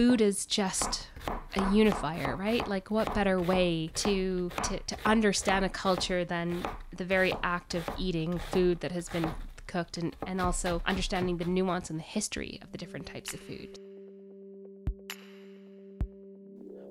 food is just a unifier, right? Like what better way to, to to understand a culture than the very act of eating food that has been cooked and, and also understanding the nuance and the history of the different types of food.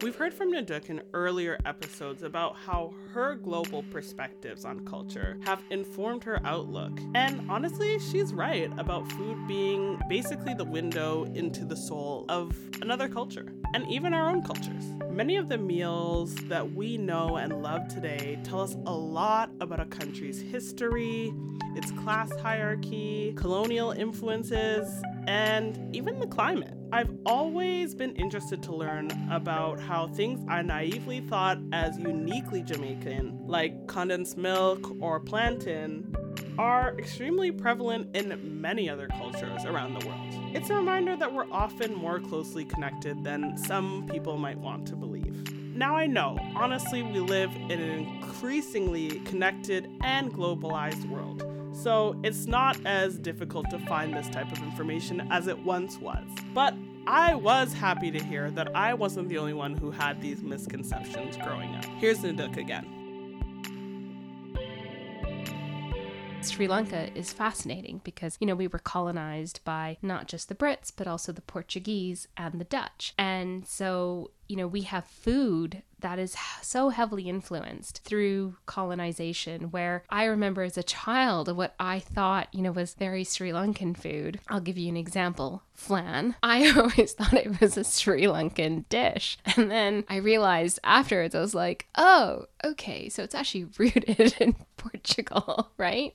We've heard from Naduk in earlier episodes about how her global perspectives on culture have informed her outlook. And honestly, she's right about food being basically the window into the soul of another culture and even our own cultures. Many of the meals that we know and love today tell us a lot about a country's history, its class hierarchy, colonial influences, and even the climate. I've always been interested to learn about how things I naively thought as uniquely Jamaican, like condensed milk or plantain, are extremely prevalent in many other cultures around the world. It's a reminder that we're often more closely connected than some people might want to believe. Now I know, honestly, we live in an increasingly connected and globalized world. So it's not as difficult to find this type of information as it once was. But I was happy to hear that I wasn't the only one who had these misconceptions growing up. Here's Naduk again. Sri Lanka is fascinating because, you know, we were colonized by not just the Brits, but also the Portuguese and the Dutch. And so, you know, we have food that is so heavily influenced through colonization where I remember as a child what I thought, you know, was very Sri Lankan food. I'll give you an example. Flan. I always thought it was a Sri Lankan dish. And then I realized afterwards I was like, "Oh, okay, so it's actually rooted in Portugal, right?"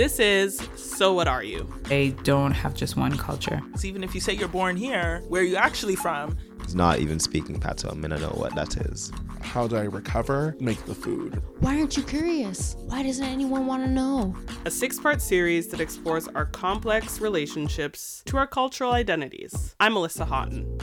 This is So What Are You? They don't have just one culture. So even if you say you're born here, where are you actually from? He's not even speaking Patois. I mean, I know what that is. How do I recover? Make the food. Why aren't you curious? Why doesn't anyone want to know? A six part series that explores our complex relationships to our cultural identities. I'm Melissa Haughton.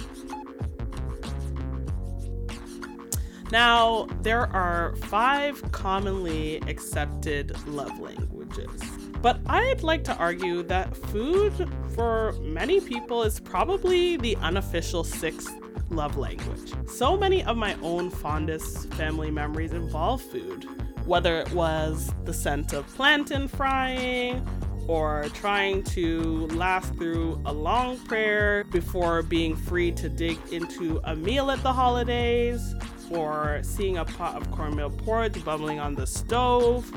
Now, there are five commonly accepted love languages. But I'd like to argue that food for many people is probably the unofficial sixth love language. So many of my own fondest family memories involve food, whether it was the scent of plantain frying or trying to last through a long prayer before being free to dig into a meal at the holidays, or seeing a pot of cornmeal porridge bubbling on the stove.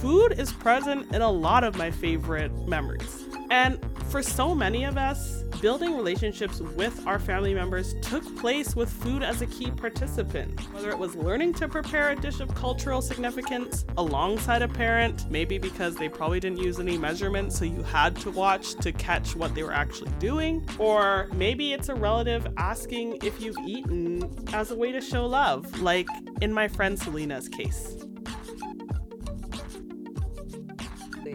Food is present in a lot of my favorite memories. And for so many of us, building relationships with our family members took place with food as a key participant. Whether it was learning to prepare a dish of cultural significance alongside a parent, maybe because they probably didn't use any measurements, so you had to watch to catch what they were actually doing, or maybe it's a relative asking if you've eaten as a way to show love, like in my friend Selena's case.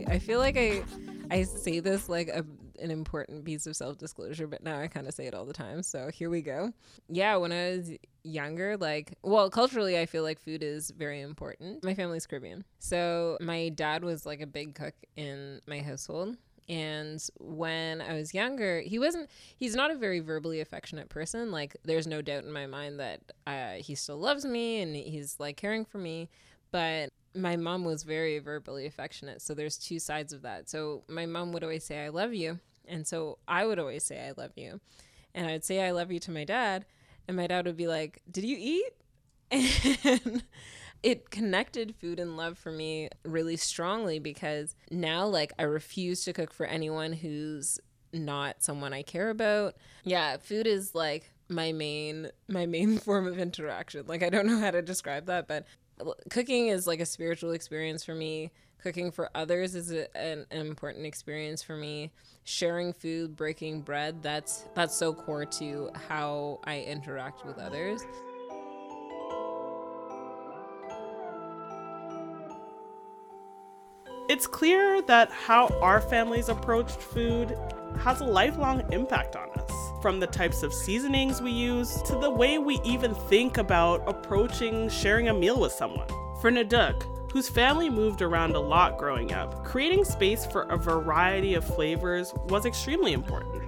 I feel like I I say this like a, an important piece of self disclosure, but now I kind of say it all the time. So here we go. Yeah, when I was younger, like, well, culturally, I feel like food is very important. My family's Caribbean. So my dad was like a big cook in my household. And when I was younger, he wasn't, he's not a very verbally affectionate person. Like, there's no doubt in my mind that uh, he still loves me and he's like caring for me. But my mom was very verbally affectionate. So there's two sides of that. So my mom would always say, I love you. And so I would always say, I love you. And I'd say, I love you to my dad. And my dad would be like, Did you eat? And it connected food and love for me really strongly because now, like, I refuse to cook for anyone who's not someone I care about. Yeah, food is like my main my main form of interaction. Like I don't know how to describe that, but cooking is like a spiritual experience for me. Cooking for others is a, an, an, important experience for me. Sharing food, breaking bread, that's that's so core to how I interact with others. It's clear that how our families approached food has a lifelong impact on us. From the types of seasonings we use to the way we even think about approaching sharing a meal with someone. For Naduk, whose family moved around a lot growing up, creating space for a variety of flavors was extremely important.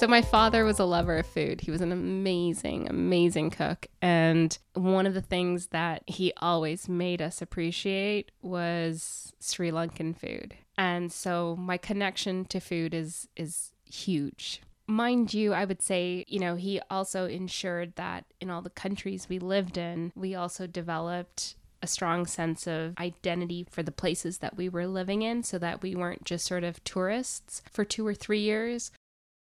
So, my father was a lover of food. He was an amazing, amazing cook. And one of the things that he always made us appreciate was Sri Lankan food. And so, my connection to food is, is huge. Mind you, I would say, you know, he also ensured that in all the countries we lived in, we also developed a strong sense of identity for the places that we were living in so that we weren't just sort of tourists for two or three years.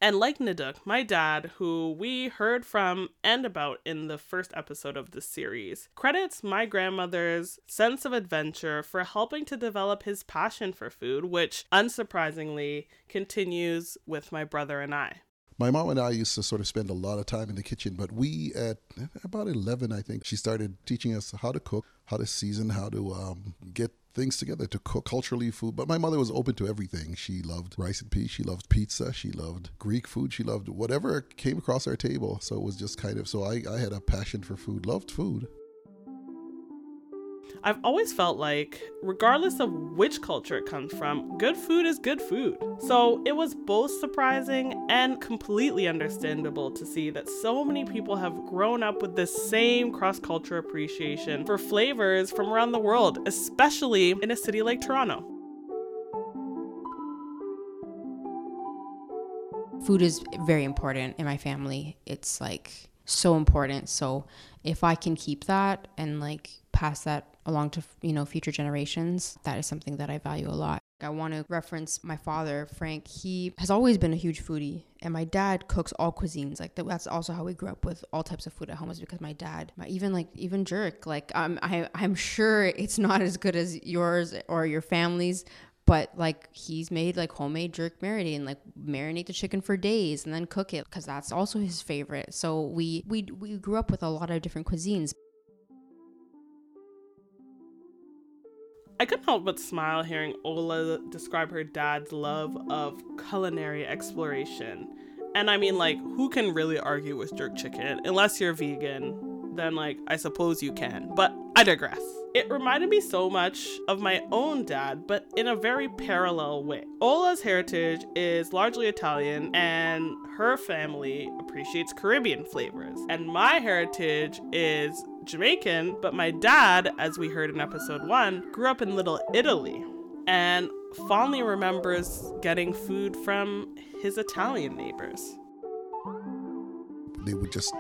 And like Naduk, my dad, who we heard from and about in the first episode of this series, credits my grandmother's sense of adventure for helping to develop his passion for food, which unsurprisingly continues with my brother and I. My mom and I used to sort of spend a lot of time in the kitchen, but we, at about 11, I think, she started teaching us how to cook, how to season, how to um, get things together to cook culturally food. But my mother was open to everything. She loved rice and peas, she loved pizza, she loved Greek food, she loved whatever came across our table. So it was just kind of, so I, I had a passion for food, loved food. I've always felt like, regardless of which culture it comes from, good food is good food. So it was both surprising and completely understandable to see that so many people have grown up with this same cross culture appreciation for flavors from around the world, especially in a city like Toronto. Food is very important in my family. It's like so important. So if I can keep that and like pass that along to you know future generations, that is something that I value a lot. I want to reference my father, Frank. He has always been a huge foodie, and my dad cooks all cuisines. Like that's also how we grew up with all types of food at home. Is because my dad, my, even like even jerk. Like I'm, I, I'm sure it's not as good as yours or your family's, but like he's made like homemade jerk marinade and like marinate the chicken for days and then cook it because that's also his favorite. So we we we grew up with a lot of different cuisines. I couldn't help but smile hearing Ola describe her dad's love of culinary exploration. And I mean, like, who can really argue with jerk chicken? Unless you're vegan, then, like, I suppose you can. But I digress. It reminded me so much of my own dad, but in a very parallel way. Ola's heritage is largely Italian, and her family appreciates Caribbean flavors. And my heritage is Jamaican, but my dad, as we heard in episode one, grew up in Little Italy and fondly remembers getting food from his Italian neighbors. They would just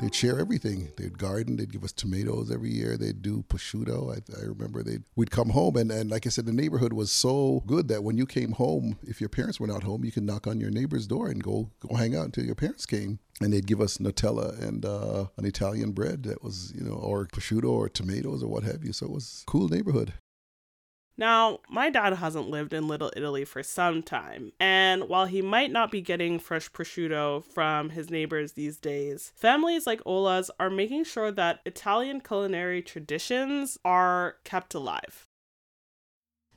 they'd share everything. They'd garden. They'd give us tomatoes every year. They'd do prosciutto. I, I remember they we'd come home and, and like I said, the neighborhood was so good that when you came home, if your parents were not home, you could knock on your neighbor's door and go go hang out until your parents came. And they'd give us Nutella and uh, an Italian bread that was, you know, or prosciutto or tomatoes or what have you. So it was cool neighborhood. Now, my dad hasn't lived in Little Italy for some time, and while he might not be getting fresh prosciutto from his neighbors these days, families like Ola's are making sure that Italian culinary traditions are kept alive.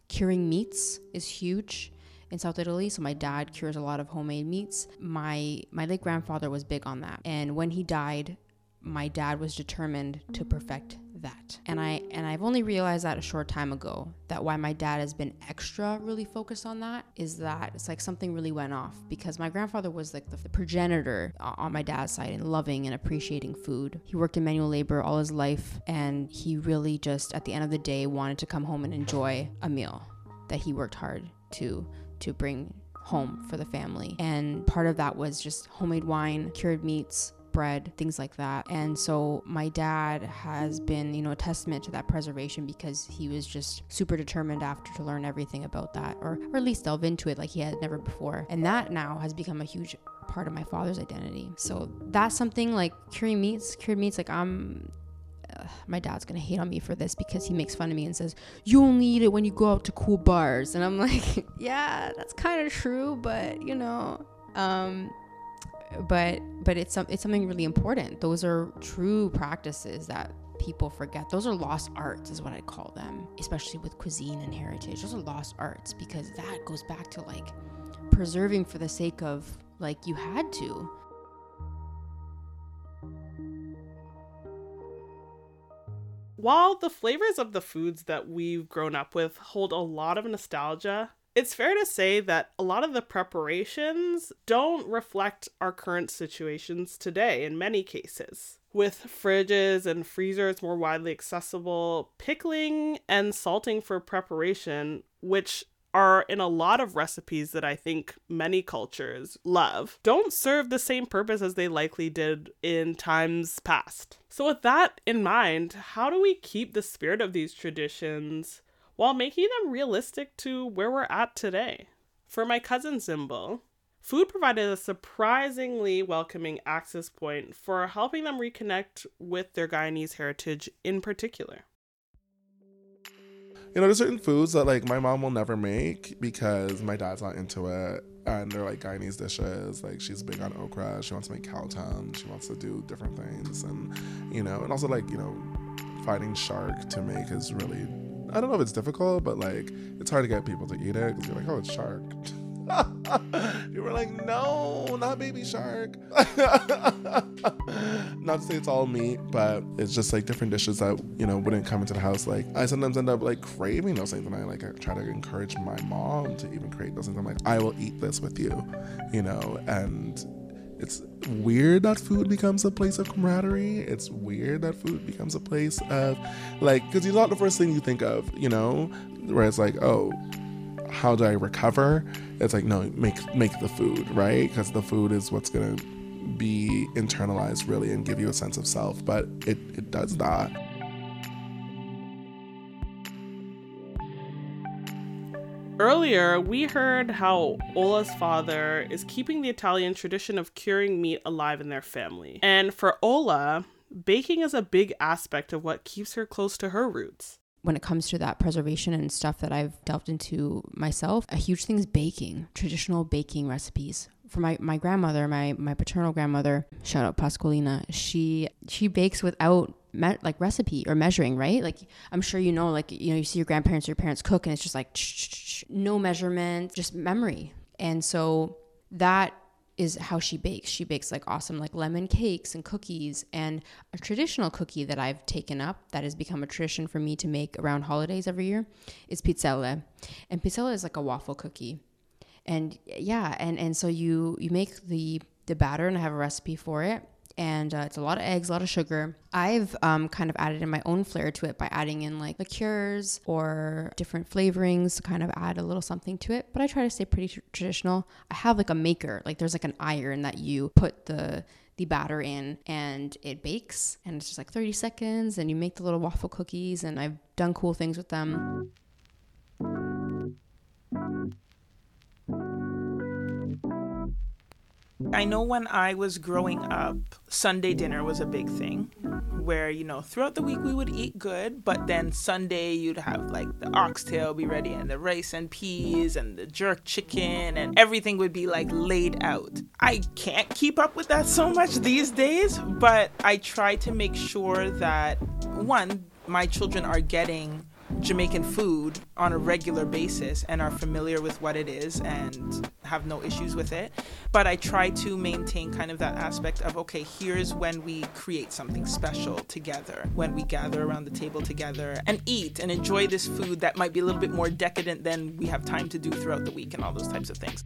Curing meats is huge in South Italy. So my dad cures a lot of homemade meats. My my late grandfather was big on that. And when he died, my dad was determined to perfect that. And I and I've only realized that a short time ago that why my dad has been extra really focused on that is that it's like something really went off because my grandfather was like the, the progenitor on my dad's side in loving and appreciating food. He worked in manual labor all his life and he really just at the end of the day wanted to come home and enjoy a meal that he worked hard to to bring home for the family. And part of that was just homemade wine, cured meats, bread, things like that. And so my dad has been, you know, a testament to that preservation because he was just super determined after to learn everything about that or, or at least delve into it like he had never before. And that now has become a huge part of my father's identity. So that's something like curing meats, cured meats, like I'm uh, my dad's gonna hate on me for this because he makes fun of me and says you only eat it when you go out to cool bars and i'm like yeah that's kind of true but you know um but but it's some it's something really important. Those are true practices that people forget. Those are lost arts is what i call them especially with cuisine and heritage. Those are lost arts because that goes back to like preserving for the sake of like you had to. While the flavors of the foods that we've grown up with hold a lot of nostalgia, It's fair to say that a lot of the preparations don't reflect our current situations today in many cases. With fridges and freezers more widely accessible, pickling and salting for preparation, which are in a lot of recipes that I think many cultures love, don't serve the same purpose as they likely did in times past. So, with that in mind, how do we keep the spirit of these traditions while making them realistic to where we're at today? For my cousin Zimble, food provided a surprisingly welcoming access point for helping them reconnect with their Guyanese heritage in particular you know, there's certain foods that like my mom will never make because my dad's not into it. And they're like Guyanese dishes. Like she's big on okra. She wants to make tongue. She wants to do different things. And, you know, and also like, you know, fighting shark to make is really, I don't know if it's difficult, but like it's hard to get people to eat it because you're like, oh, it's shark. you were like, no, not baby shark. not to say it's all meat, but it's just like different dishes that, you know, wouldn't come into the house. Like, I sometimes end up like craving those things, and I like I try to encourage my mom to even create those things. I'm like, I will eat this with you, you know, and it's weird that food becomes a place of camaraderie. It's weird that food becomes a place of like, because it's not the first thing you think of, you know, where it's like, oh, how do I recover? It's like no, make make the food right because the food is what's gonna be internalized really and give you a sense of self. But it it does that. Earlier, we heard how Ola's father is keeping the Italian tradition of curing meat alive in their family. And for Ola, baking is a big aspect of what keeps her close to her roots when it comes to that preservation and stuff that I've delved into myself, a huge thing is baking, traditional baking recipes. For my, my grandmother, my, my paternal grandmother, shout out Pasqualina, she she bakes without me- like recipe or measuring, right? Like I'm sure you know, like you know, you see your grandparents or your parents cook, and it's just like no measurement, just memory. And so that is how she bakes. She bakes like awesome like lemon cakes and cookies and a traditional cookie that I've taken up that has become a tradition for me to make around holidays every year is pizzelle. And pizzelle is like a waffle cookie. And yeah, and and so you you make the the batter and I have a recipe for it and uh, it's a lot of eggs, a lot of sugar. I've um, kind of added in my own flair to it by adding in like liqueurs or different flavorings to kind of add a little something to it. But I try to stay pretty tr- traditional. I have like a maker, like there's like an iron that you put the the batter in and it bakes and it's just like 30 seconds and you make the little waffle cookies and I've done cool things with them. I know when I was growing up, Sunday dinner was a big thing where, you know, throughout the week we would eat good, but then Sunday you'd have like the oxtail be ready and the rice and peas and the jerk chicken and everything would be like laid out. I can't keep up with that so much these days, but I try to make sure that one, my children are getting Jamaican food on a regular basis and are familiar with what it is and have no issues with it. But I try to maintain kind of that aspect of okay, here's when we create something special together, when we gather around the table together and eat and enjoy this food that might be a little bit more decadent than we have time to do throughout the week and all those types of things.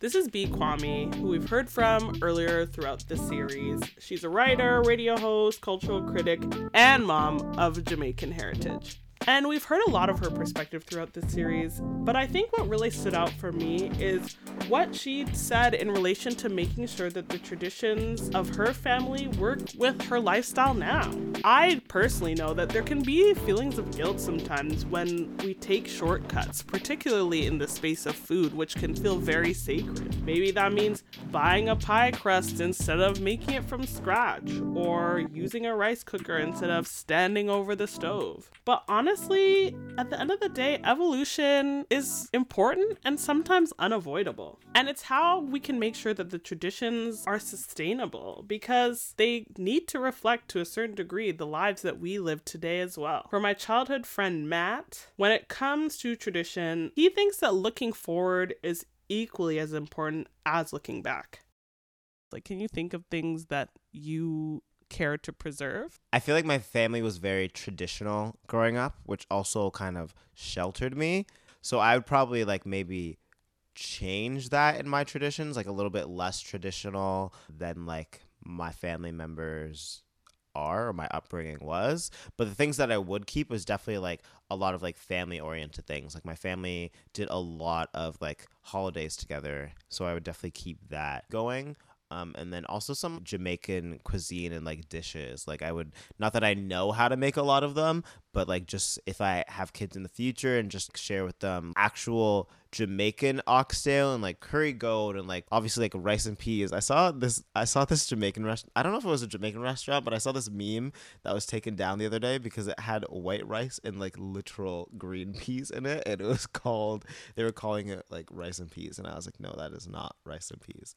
This is Bee Quammie, who we've heard from earlier throughout the series. She's a writer, radio host, cultural critic, and mom of Jamaican heritage. And we've heard a lot of her perspective throughout this series, but I think what really stood out for me is what she said in relation to making sure that the traditions of her family work with her lifestyle now. I personally know that there can be feelings of guilt sometimes when we take shortcuts, particularly in the space of food, which can feel very sacred. Maybe that means buying a pie crust instead of making it from scratch, or using a rice cooker instead of standing over the stove. But honestly, honestly, at the end of the day, evolution is important and sometimes unavoidable. And it's how we can make sure that the traditions are sustainable because they need to reflect to a certain degree the lives that we live today as well. For my childhood friend Matt, when it comes to tradition, he thinks that looking forward is equally as important as looking back. Like, can you think of things that you care to preserve? I feel like my family was very traditional growing up, which also kind of sheltered me. So I would probably like maybe change that in my traditions, like a little bit less traditional than like my family members are or my upbringing was. But the things that I would keep was definitely like a lot of like family oriented things. Like my family did a lot of like holidays together. So I would definitely keep that going. Um, and then also some Jamaican cuisine and like dishes. Like I would not that I know how to make a lot of them, but like just if I have kids in the future and just share with them actual Jamaican oxtail and like curry goat and like obviously like rice and peas. I saw this I saw this Jamaican restaurant. I don't know if it was a Jamaican restaurant, but I saw this meme that was taken down the other day because it had white rice and like literal green peas in it and it was called they were calling it like rice and peas and I was like no that is not rice and peas.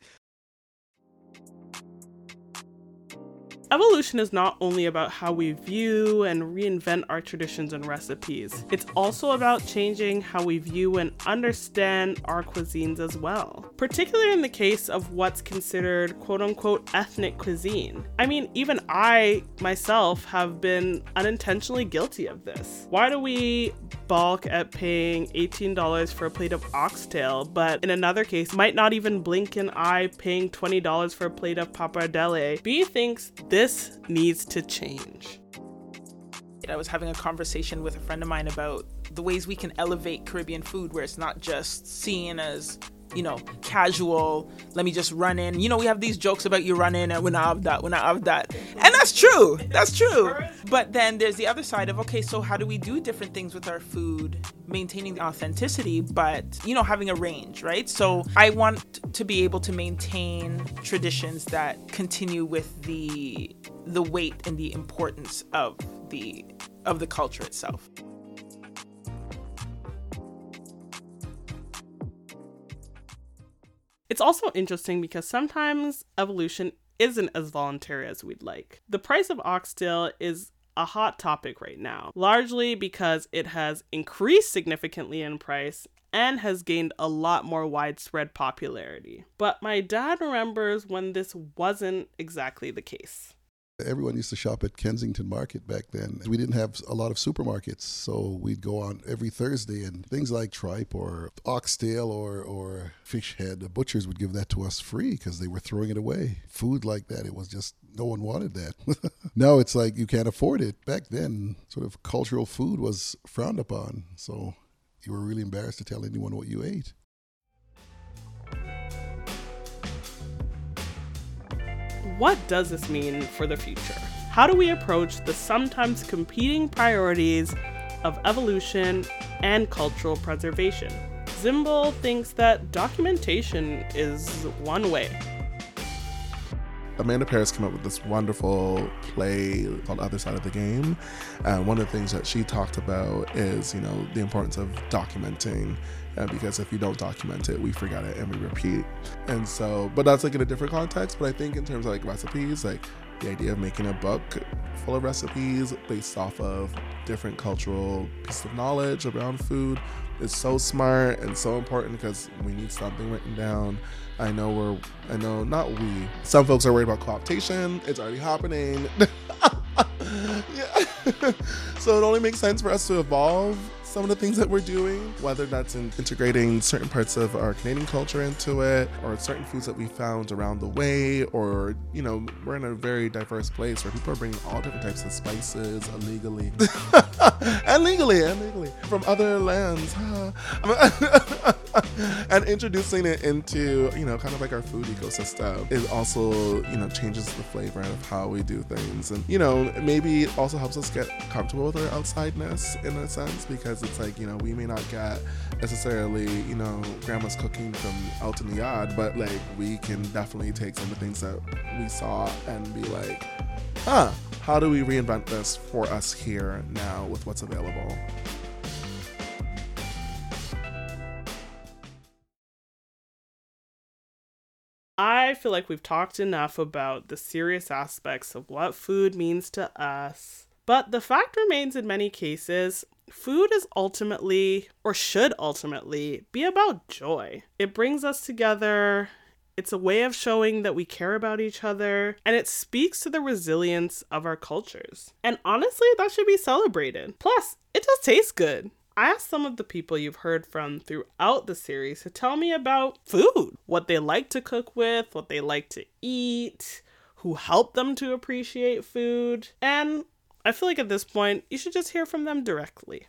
Evolution is not only about how we view and reinvent our traditions and recipes, it's also about changing how we view and understand our cuisines as well. Particularly in the case of what's considered quote unquote ethnic cuisine. I mean, even I myself have been unintentionally guilty of this. Why do we balk at paying $18 for a plate of oxtail, but in another case, might not even blink an eye paying $20 for a plate of pappardelle? Bee thinks this this needs to change. I was having a conversation with a friend of mine about the ways we can elevate Caribbean food where it's not just seen as you know, casual. Let me just run in. You know, we have these jokes about you running in and when I have that, when I have that. And that's true. That's true. But then there's the other side of, okay, so how do we do different things with our food, maintaining the authenticity, but, you know, having a range, right? So I want to be able to maintain traditions that continue with the the weight and the importance of the of the culture itself. It's also interesting because sometimes evolution isn't as voluntary as we'd like. The price of oxtail is a hot topic right now, largely because it has increased significantly in price and has gained a lot more widespread popularity. But my dad remembers when this wasn't exactly the case. Everyone used to shop at Kensington Market back then. We didn't have a lot of supermarkets, so we'd go on every Thursday, and things like tripe or oxtail or, or fish head, the butchers would give that to us free because they were throwing it away. Food like that, it was just no one wanted that. now it's like you can't afford it. Back then, sort of cultural food was frowned upon, so you were really embarrassed to tell anyone what you ate. What does this mean for the future? How do we approach the sometimes competing priorities of evolution and cultural preservation? Zimble thinks that documentation is one way. Amanda Parris came up with this wonderful play called Other Side of the Game. And one of the things that she talked about is, you know, the importance of documenting because if you don't document it, we forget it and we repeat. And so, but that's like in a different context. But I think in terms of like recipes, like the idea of making a book full of recipes based off of different cultural pieces of knowledge around food is so smart and so important because we need something written down. I know we're, I know not we, some folks are worried about co-optation. It's already happening. yeah. so it only makes sense for us to evolve some of the things that we're doing, whether that's in integrating certain parts of our Canadian culture into it, or certain foods that we found around the way, or, you know, we're in a very diverse place where people are bringing all different types of spices illegally. And legally and legally from other lands and introducing it into, you know, kind of like our food ecosystem. It also, you know, changes the flavor of how we do things. And, you know, maybe it also helps us get comfortable with our outsideness in a sense because it's like, you know, we may not get necessarily, you know, grandma's cooking from out in the yard, but like we can definitely take some of the things that we saw and be like, huh, how do we reinvent this for us here now with what's available? I feel like we've talked enough about the serious aspects of what food means to us. But the fact remains in many cases, food is ultimately, or should ultimately, be about joy. It brings us together, It's a way of showing that we care about each other, and it speaks to the resilience of our cultures. And honestly, that should be celebrated. Plus, it does taste good. I asked some of the people you've heard from throughout the series to tell me about food, what they like to cook with, what they like to eat, who helped them to appreciate food, and I feel like at this point, you should just hear from them directly.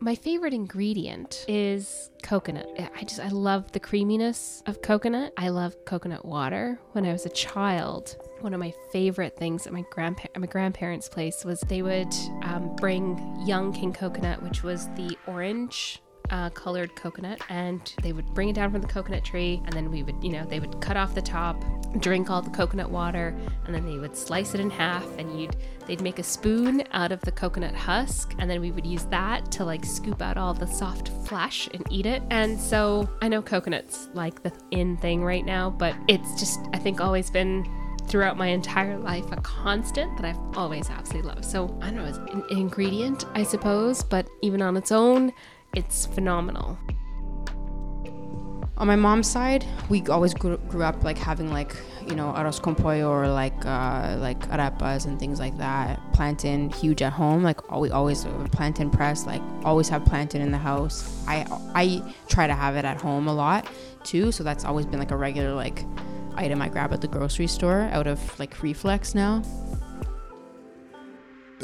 My favorite ingredient is coconut. I just I love the creaminess of coconut. I love coconut water. When I was a child, one of my favorite things at my grandpa- my grandparents' place was they would um, bring young king coconut, which was the orange uh, colored coconut and they would bring it down from the coconut tree and then we would you know they would cut off the top drink all the coconut water and then they would slice it in half and you'd they'd make a spoon out of the coconut husk and then we would use that to like scoop out all the soft flesh and eat it. And so i know coconuts like the in thing right now but it's just i think always been throughout my entire life a constant that I've always absolutely loved. So I don't know, it's an ingredient, I suppose, but even on its own, it's phenomenal. On my mom's side, we always grew, grew up like having like you know arroz con pollo or like uh, like arepas and things like that. Plantain huge at home. Like we always plantain press. Like always have plantain in the house. I I try to have it at home a lot too. So that's always been like a regular like item I grab at the grocery store out of like reflex now.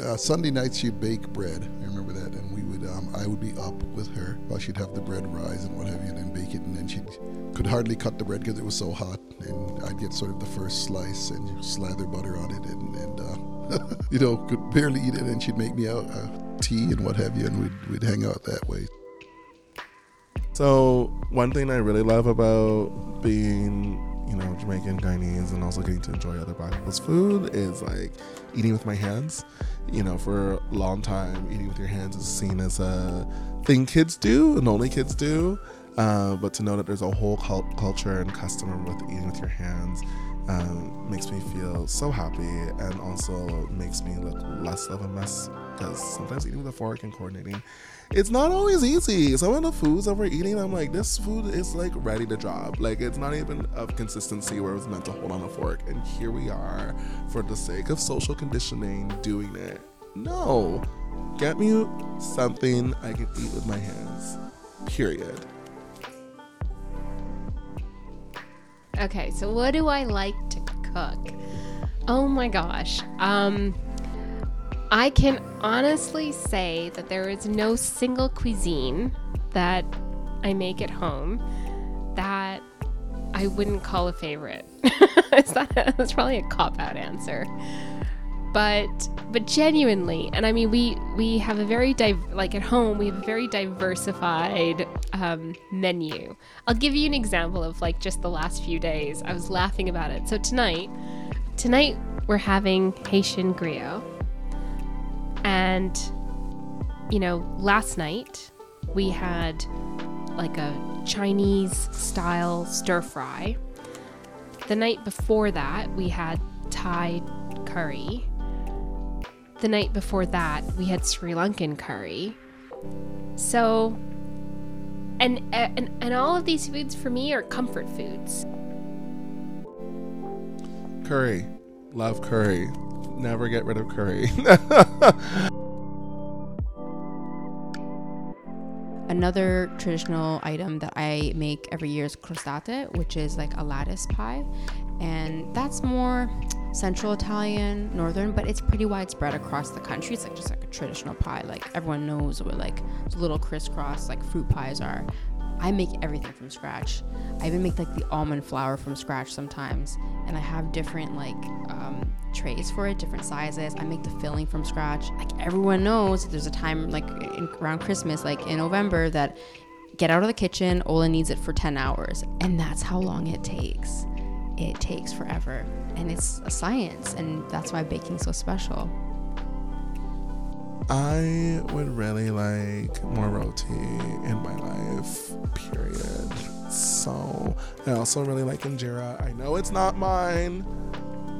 Uh, Sunday nights she'd bake bread. I remember that, and we would. Um, I would be up with her while she'd have the bread rise and what have you, and then bake it, and then she could hardly cut the bread because it was so hot, and I'd get sort of the first slice and slather butter on it, and, and uh, you know could barely eat it, and she'd make me out uh, tea and what have you, and we'd we'd hang out that way. So one thing I really love about being you know, Jamaican, Guyanese, and also getting to enjoy other Black people's food is like eating with my hands. You know, for a long time, eating with your hands is seen as a thing kids do and only kids do. Uh, but to know that there's a whole cult- culture and custom with eating with your hands um, makes me feel so happy and also makes me look less of a mess because sometimes eating with a fork and coordinating it's not always easy. Some of the foods that we're eating, I'm like, this food is like ready to drop. Like it's not even of consistency where it was meant to hold on a fork. And here we are, for the sake of social conditioning, doing it. No. Get me something I can eat with my hands. Period. Okay, so what do I like to cook? Oh my gosh. Um I can honestly say that there is no single cuisine that I make at home that I wouldn't call a favorite. that that's probably a cop out answer. But but genuinely, and I mean we we have a very div- like at home we have a very diversified um, menu. I'll give you an example of like just the last few days. I was laughing about it. So tonight, tonight we're having Haitian griot and, you know, last night we had like a Chinese style stir fry. The night before that, we had Thai curry. The night before that, we had Sri Lankan curry. So, and, and, and all of these foods for me are comfort foods. Curry. Love curry never get rid of curry. Another traditional item that I make every year is crostate, which is like a lattice pie. And that's more central Italian, northern, but it's pretty widespread across the country. It's like just like a traditional pie. Like everyone knows what like little crisscross like fruit pies are. I make everything from scratch. I even make like the almond flour from scratch sometimes, and I have different like um, trays for it, different sizes. I make the filling from scratch. Like everyone knows, there's a time like in, around Christmas, like in November, that get out of the kitchen. Ola needs it for 10 hours, and that's how long it takes. It takes forever, and it's a science, and that's why baking's so special. I would really like more roti in my life, period. So I also really like injera. I know it's not mine,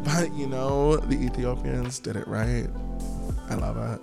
but you know, the Ethiopians did it right. I love it.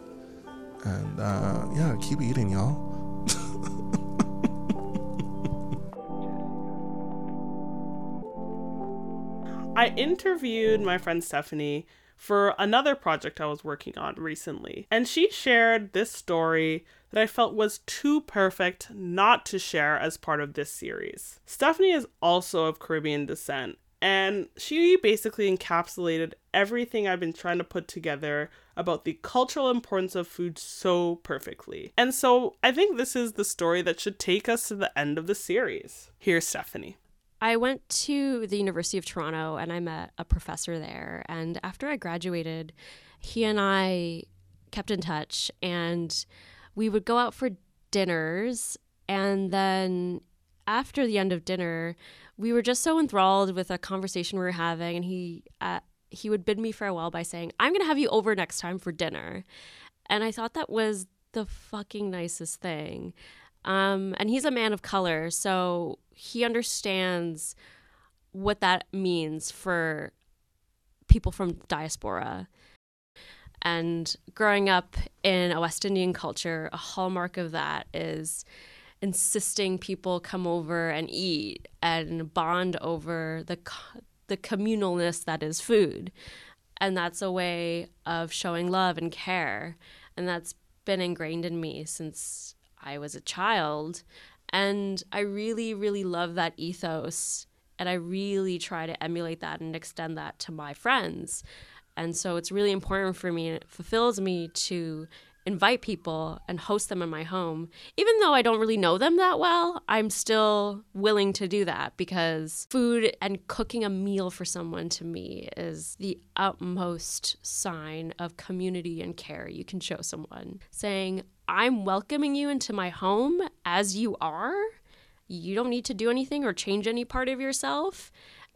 And uh, yeah, keep eating, y'all. I interviewed my friend Stephanie for another project I was working on recently, and she shared this story that I felt was too perfect not to share as part of this series. Stephanie is also of Caribbean descent, and she basically encapsulated everything I've been trying to put together about the cultural importance of food so perfectly. And so I think this is the story that should take us to the end of the series. Here's Stephanie. I went to the University of Toronto and I met a professor there. And after I graduated, he and I kept in touch and we would go out for dinners. And then after the end of dinner, we were just so enthralled with a conversation we were having. And he, uh, he would bid me farewell by saying, I'm going to have you over next time for dinner. And I thought that was the fucking nicest thing. Um, and he's a man of color, so he understands what that means for people from diaspora. And growing up in a West Indian culture, a hallmark of that is insisting people come over and eat and bond over the the communalness that is food. And that's a way of showing love and care. And that's been ingrained in me since I was a child. And I really, really love that ethos. And I really try to emulate that and extend that to my friends. And so it's really important for me, and it fulfills me to invite people and host them in my home. Even though I don't really know them that well, I'm still willing to do that because food and cooking a meal for someone to me is the utmost sign of community and care you can show someone. Saying, I'm welcoming you into my home as you are. You don't need to do anything or change any part of yourself.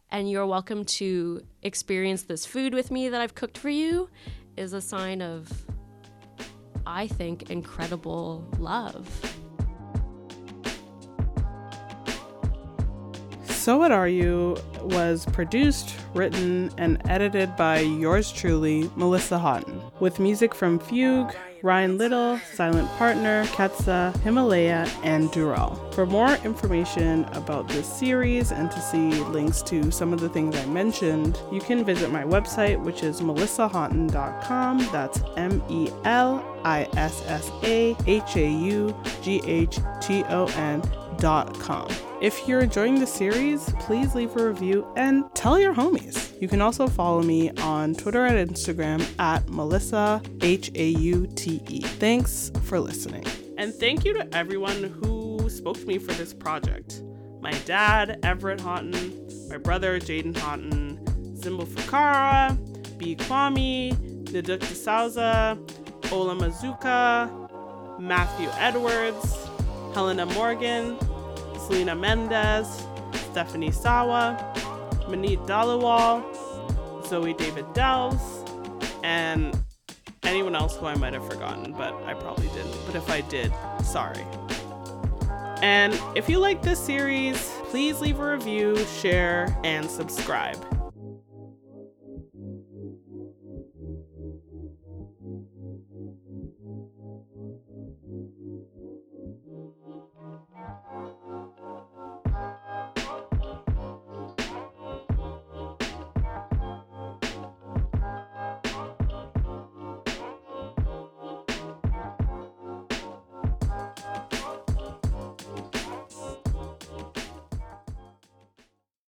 And you're welcome to experience this food with me that I've cooked for you, is a sign of I think, incredible love. So What Are You was produced, written, and edited by yours truly, Melissa Haughton, with music from Fugue, Ryan Little, Silent Partner, Ketsa, Himalaya, and Dural. For more information about this series and to see links to some of the things I mentioned, you can visit my website, which is melissahaughton.com. That's M E L I S S A H A U G H T O N com. If you're enjoying the series, please leave a review and tell your homies. You can also follow me on Twitter and Instagram at Melissa H A U T E. Thanks for listening. And thank you to everyone who spoke to me for this project. My dad, Everett Haughton, my brother, Jaden Haughton, Zimbo Fukara, Bee Quammie, Naduk DeSouza, Ola Mazuka, Matthew Edwards, Helena Morgan, Selena Mendez, Stephanie Sawa, Manit Dalawal, Zoe David Dells, and anyone else who I might have forgotten, but I probably didn't. But if I did, sorry. And if you like this series, please leave a review, share, and subscribe.